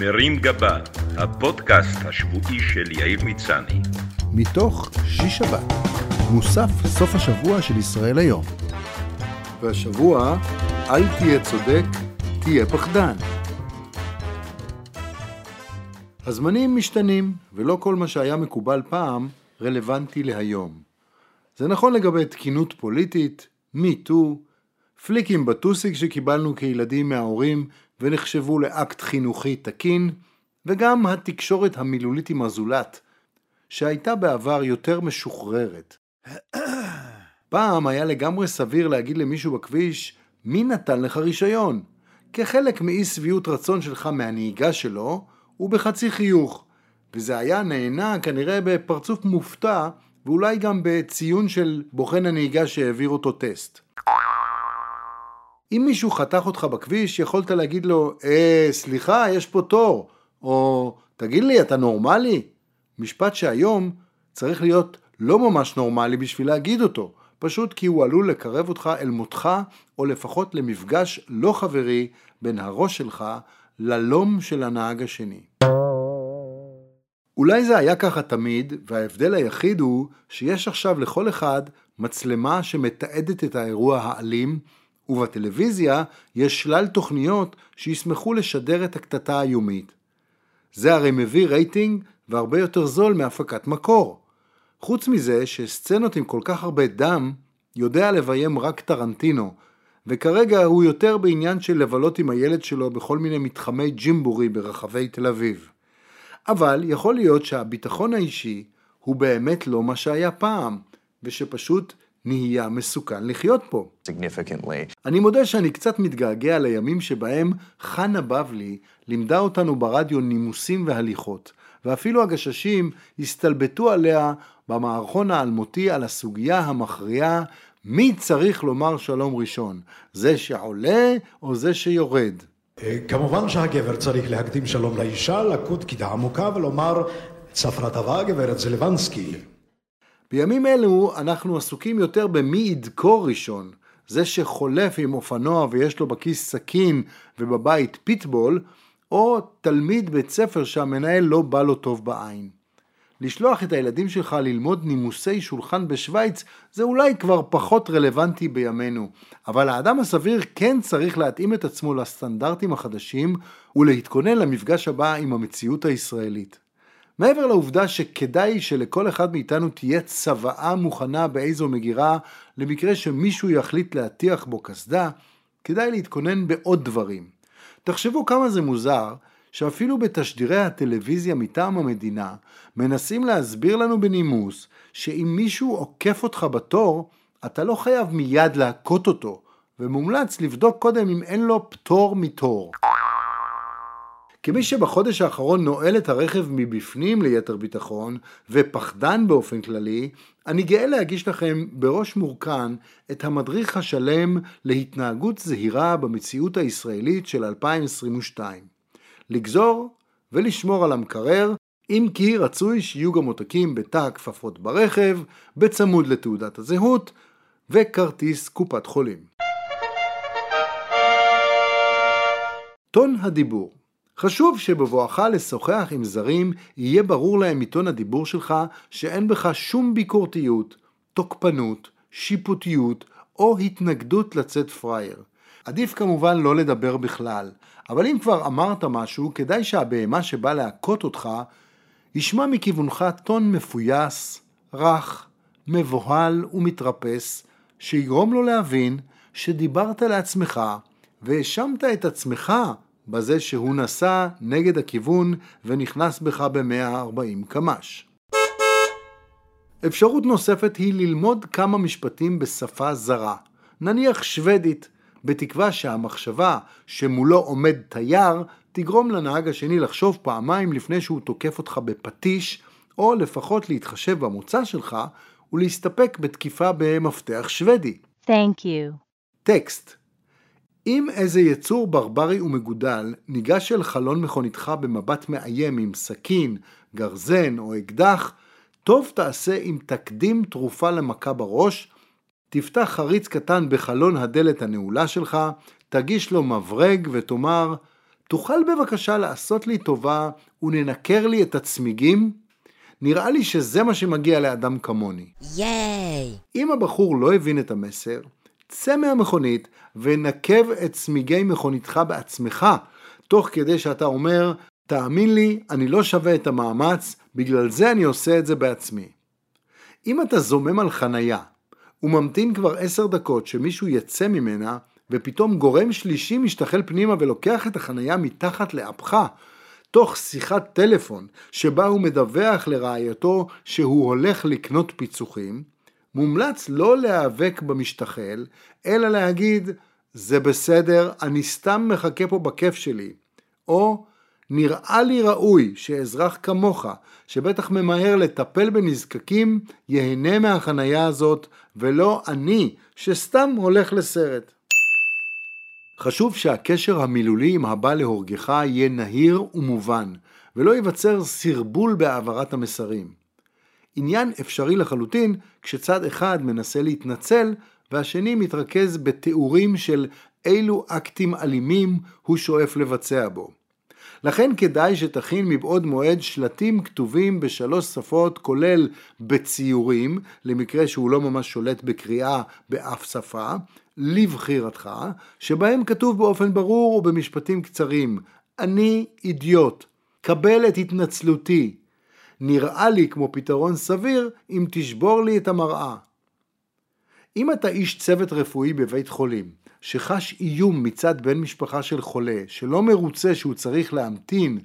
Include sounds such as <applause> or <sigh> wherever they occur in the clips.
מרים גבה, הפודקאסט השבועי של יאיר מצני. מתוך שיש שבת, מוסף סוף השבוע של ישראל היום. והשבוע, אל תהיה צודק, תהיה פחדן. הזמנים משתנים, ולא כל מה שהיה מקובל פעם רלוונטי להיום. זה נכון לגבי תקינות פוליטית, מיטו, פליקים בטוסיק שקיבלנו כילדים מההורים ונחשבו לאקט חינוכי תקין, וגם התקשורת המילולית עם הזולת, שהייתה בעבר יותר משוחררת. <clears throat> פעם היה לגמרי סביר להגיד למישהו בכביש, מי נתן לך רישיון? כחלק מאי שביעות רצון שלך מהנהיגה שלו, ובחצי חיוך. וזה היה נהנה כנראה בפרצוף מופתע, ואולי גם בציון של בוחן הנהיגה שהעביר אותו טסט. אם מישהו חתך אותך בכביש, יכולת להגיד לו, אה, סליחה, יש פה תור, או תגיד לי, אתה נורמלי? משפט שהיום צריך להיות לא ממש נורמלי בשביל להגיד אותו, פשוט כי הוא עלול לקרב אותך אל מותך, או לפחות למפגש לא חברי בין הראש שלך ללום של הנהג השני. אולי זה היה ככה תמיד, וההבדל היחיד הוא שיש עכשיו לכל אחד מצלמה שמתעדת את האירוע האלים, ובטלוויזיה יש שלל תוכניות שישמחו לשדר את הקטטה היומית. זה הרי מביא רייטינג והרבה יותר זול מהפקת מקור. חוץ מזה שסצנות עם כל כך הרבה דם יודע לביים רק טרנטינו, וכרגע הוא יותר בעניין של לבלות עם הילד שלו בכל מיני מתחמי ג'ימבורי ברחבי תל אביב. אבל יכול להיות שהביטחון האישי הוא באמת לא מה שהיה פעם, ושפשוט נהיה מסוכן לחיות פה. אני מודה שאני קצת מתגעגע לימים שבהם חנה בבלי לימדה אותנו ברדיו נימוסים והליכות, ואפילו הגששים הסתלבטו עליה במערכון האלמותי על הסוגיה המכריעה מי צריך לומר שלום ראשון, זה שעולה או זה שיורד. אה, כמובן שהגבר צריך להקדים שלום לאישה, לקוד קידה עמוקה ולומר צפרה טובה גברת זלבנסקי. בימים אלו אנחנו עסוקים יותר במי ידקור ראשון, זה שחולף עם אופנוע ויש לו בכיס סכין ובבית פיטבול, או תלמיד בית ספר שהמנהל לא בא לו טוב בעין. לשלוח את הילדים שלך ללמוד נימוסי שולחן בשוויץ זה אולי כבר פחות רלוונטי בימינו, אבל האדם הסביר כן צריך להתאים את עצמו לסטנדרטים החדשים ולהתכונן למפגש הבא עם המציאות הישראלית. מעבר לעובדה שכדאי שלכל אחד מאיתנו תהיה צוואה מוכנה באיזו מגירה למקרה שמישהו יחליט להטיח בו קסדה, כדאי להתכונן בעוד דברים. תחשבו כמה זה מוזר שאפילו בתשדירי הטלוויזיה מטעם המדינה מנסים להסביר לנו בנימוס שאם מישהו עוקף אותך בתור, אתה לא חייב מיד להכות אותו, ומומלץ לבדוק קודם אם אין לו פטור מתור. כמי שבחודש האחרון נועל את הרכב מבפנים ליתר ביטחון, ופחדן באופן כללי, אני גאה להגיש לכם בראש מורכן את המדריך השלם להתנהגות זהירה במציאות הישראלית של 2022. לגזור ולשמור על המקרר, אם כי רצוי שיהיו גם עותקים בתא הכפפות ברכב, בצמוד לתעודת הזהות, וכרטיס קופת חולים. טון הדיבור חשוב שבבואך לשוחח עם זרים יהיה ברור להם מטון הדיבור שלך שאין בך שום ביקורתיות, תוקפנות, שיפוטיות או התנגדות לצאת פראייר. עדיף כמובן לא לדבר בכלל, אבל אם כבר אמרת משהו, כדאי שהבהמה שבא להכות אותך ישמע מכיוונך טון מפויס, רך, מבוהל ומתרפס, שיגרום לו להבין שדיברת לעצמך והאשמת את עצמך בזה שהוא נסע נגד הכיוון ונכנס בך ב-140 קמ"ש. אפשרות נוספת היא ללמוד כמה משפטים בשפה זרה, נניח שוודית, בתקווה שהמחשבה שמולו עומד תייר תגרום לנהג השני לחשוב פעמיים לפני שהוא תוקף אותך בפטיש, או לפחות להתחשב במוצא שלך ולהסתפק בתקיפה במפתח שוודי. Thank you. טקסט אם איזה יצור ברברי ומגודל ניגש אל חלון מכוניתך במבט מאיים עם סכין, גרזן או אקדח, טוב תעשה אם תקדים תרופה למכה בראש, תפתח חריץ קטן בחלון הדלת הנעולה שלך, תגיש לו מברג ותאמר, תוכל בבקשה לעשות לי טובה וננקר לי את הצמיגים? נראה לי שזה מה שמגיע לאדם כמוני. ייי! אם הבחור לא הבין את המסר, צא מהמכונית ונקב את צמיגי מכוניתך בעצמך, תוך כדי שאתה אומר, תאמין לי, אני לא שווה את המאמץ, בגלל זה אני עושה את זה בעצמי. אם אתה זומם על חנייה, וממתין כבר עשר דקות שמישהו יצא ממנה, ופתאום גורם שלישי משתחל פנימה ולוקח את החנייה מתחת לאפך, תוך שיחת טלפון שבה הוא מדווח לרעייתו שהוא הולך לקנות פיצוחים, מומלץ לא להיאבק במשתחל, אלא להגיד, זה בסדר, אני סתם מחכה פה בכיף שלי. או, נראה לי ראוי שאזרח כמוך, שבטח ממהר לטפל בנזקקים, ייהנה מהחנייה הזאת, ולא אני, שסתם הולך לסרט. חשוב שהקשר המילולי עם הבא להורגך יהיה נהיר ומובן, ולא ייווצר סרבול בהעברת המסרים. עניין אפשרי לחלוטין כשצד אחד מנסה להתנצל והשני מתרכז בתיאורים של אילו אקטים אלימים הוא שואף לבצע בו. לכן כדאי שתכין מבעוד מועד שלטים כתובים בשלוש שפות כולל בציורים, למקרה שהוא לא ממש שולט בקריאה באף שפה, לבחירתך, שבהם כתוב באופן ברור ובמשפטים קצרים, אני אידיוט, קבל את התנצלותי. נראה לי כמו פתרון סביר אם תשבור לי את המראה. אם אתה איש צוות רפואי בבית חולים, שחש איום מצד בן משפחה של חולה, שלא מרוצה שהוא צריך להמתין,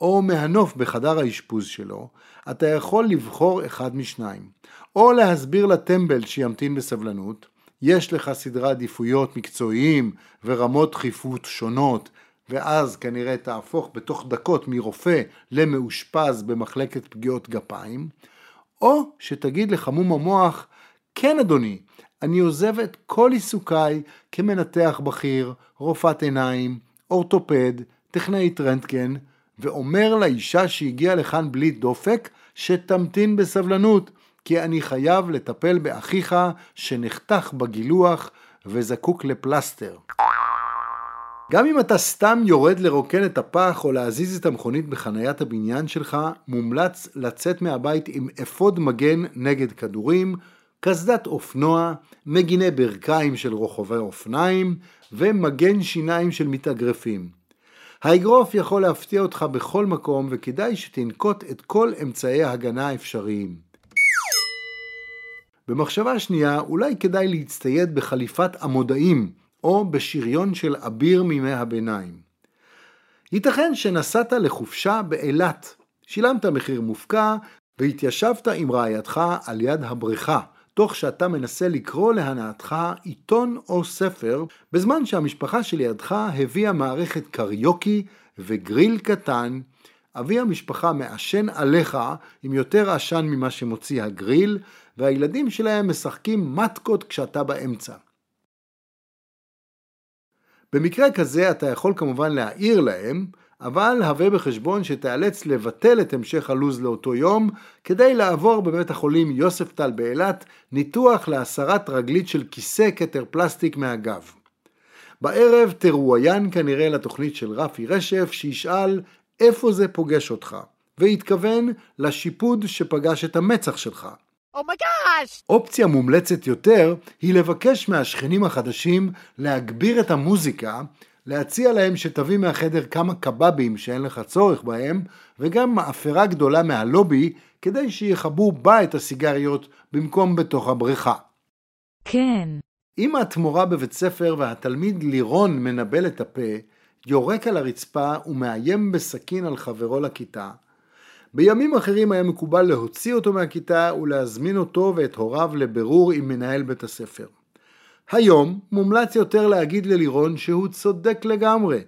או מהנוף בחדר האשפוז שלו, אתה יכול לבחור אחד משניים. או להסביר לטמבל שימתין בסבלנות, יש לך סדרי עדיפויות מקצועיים ורמות דחיפות שונות, ואז כנראה תהפוך בתוך דקות מרופא למאושפז במחלקת פגיעות גפיים, או שתגיד לחמום המוח, כן אדוני, אני עוזב את כל עיסוקיי כמנתח בכיר, רופאת עיניים, אורתופד, טכנאית רנטגן, ואומר לאישה שהגיעה לכאן בלי דופק, שתמתין בסבלנות, כי אני חייב לטפל באחיך שנחתך בגילוח וזקוק לפלסטר. גם אם אתה סתם יורד לרוקן את הפח או להזיז את המכונית בחניית הבניין שלך, מומלץ לצאת מהבית עם אפוד מגן נגד כדורים, קסדת אופנוע, מגיני ברכיים של רוכבי אופניים ומגן שיניים של מתאגרפים. האגרוף יכול להפתיע אותך בכל מקום וכדאי שתנקוט את כל אמצעי ההגנה האפשריים. במחשבה שנייה, אולי כדאי להצטייד בחליפת המודעים או בשריון של אביר מימי הביניים. ייתכן שנסעת לחופשה באילת, שילמת מחיר מופקע והתיישבת עם רעייתך על יד הבריכה, תוך שאתה מנסה לקרוא להנאתך עיתון או ספר, בזמן שהמשפחה שלידך הביאה מערכת קריוקי וגריל קטן, אבי המשפחה מעשן עליך עם יותר עשן ממה שמוציא הגריל, והילדים שלהם משחקים מתקות כשאתה באמצע. במקרה כזה אתה יכול כמובן להעיר להם, אבל הווה בחשבון שתיאלץ לבטל את המשך הלו"ז לאותו יום, כדי לעבור בבית החולים יוספטל באילת ניתוח להסרת רגלית של כיסא כתר פלסטיק מהגב. בערב תרואיין כנראה לתוכנית של רפי רשף שישאל איפה זה פוגש אותך, והתכוון לשיפוד שפגש את המצח שלך. אומייגאש! Oh אופציה מומלצת יותר היא לבקש מהשכנים החדשים להגביר את המוזיקה, להציע להם שתביא מהחדר כמה קבבים שאין לך צורך בהם, וגם מאפרה גדולה מהלובי, כדי שיכבו בה את הסיגריות במקום בתוך הבריכה. כן. אם את מורה בבית ספר והתלמיד לירון מנבל את הפה, יורק על הרצפה ומאיים בסכין על חברו לכיתה, בימים אחרים היה מקובל להוציא אותו מהכיתה ולהזמין אותו ואת הוריו לבירור עם מנהל בית הספר. היום מומלץ יותר להגיד ללירון שהוא צודק לגמרי,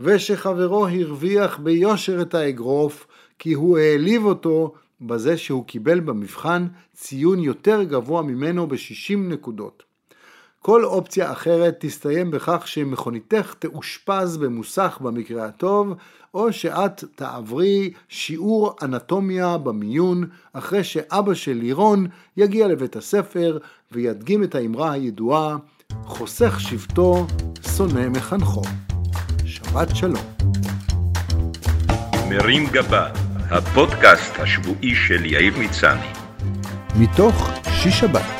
ושחברו הרוויח ביושר את האגרוף, כי הוא העליב אותו בזה שהוא קיבל במבחן ציון יותר גבוה ממנו ב-60 נקודות. כל אופציה אחרת תסתיים בכך שמכוניתך תאושפז במוסך במקרה הטוב, או שאת תעברי שיעור אנטומיה במיון, אחרי שאבא של לירון יגיע לבית הספר וידגים את האמרה הידועה, חוסך שבטו, שונא מחנכו. שבת שלום. מרים גבה, הפודקאסט השבועי של יאיר מצני. מתוך שיש שבת,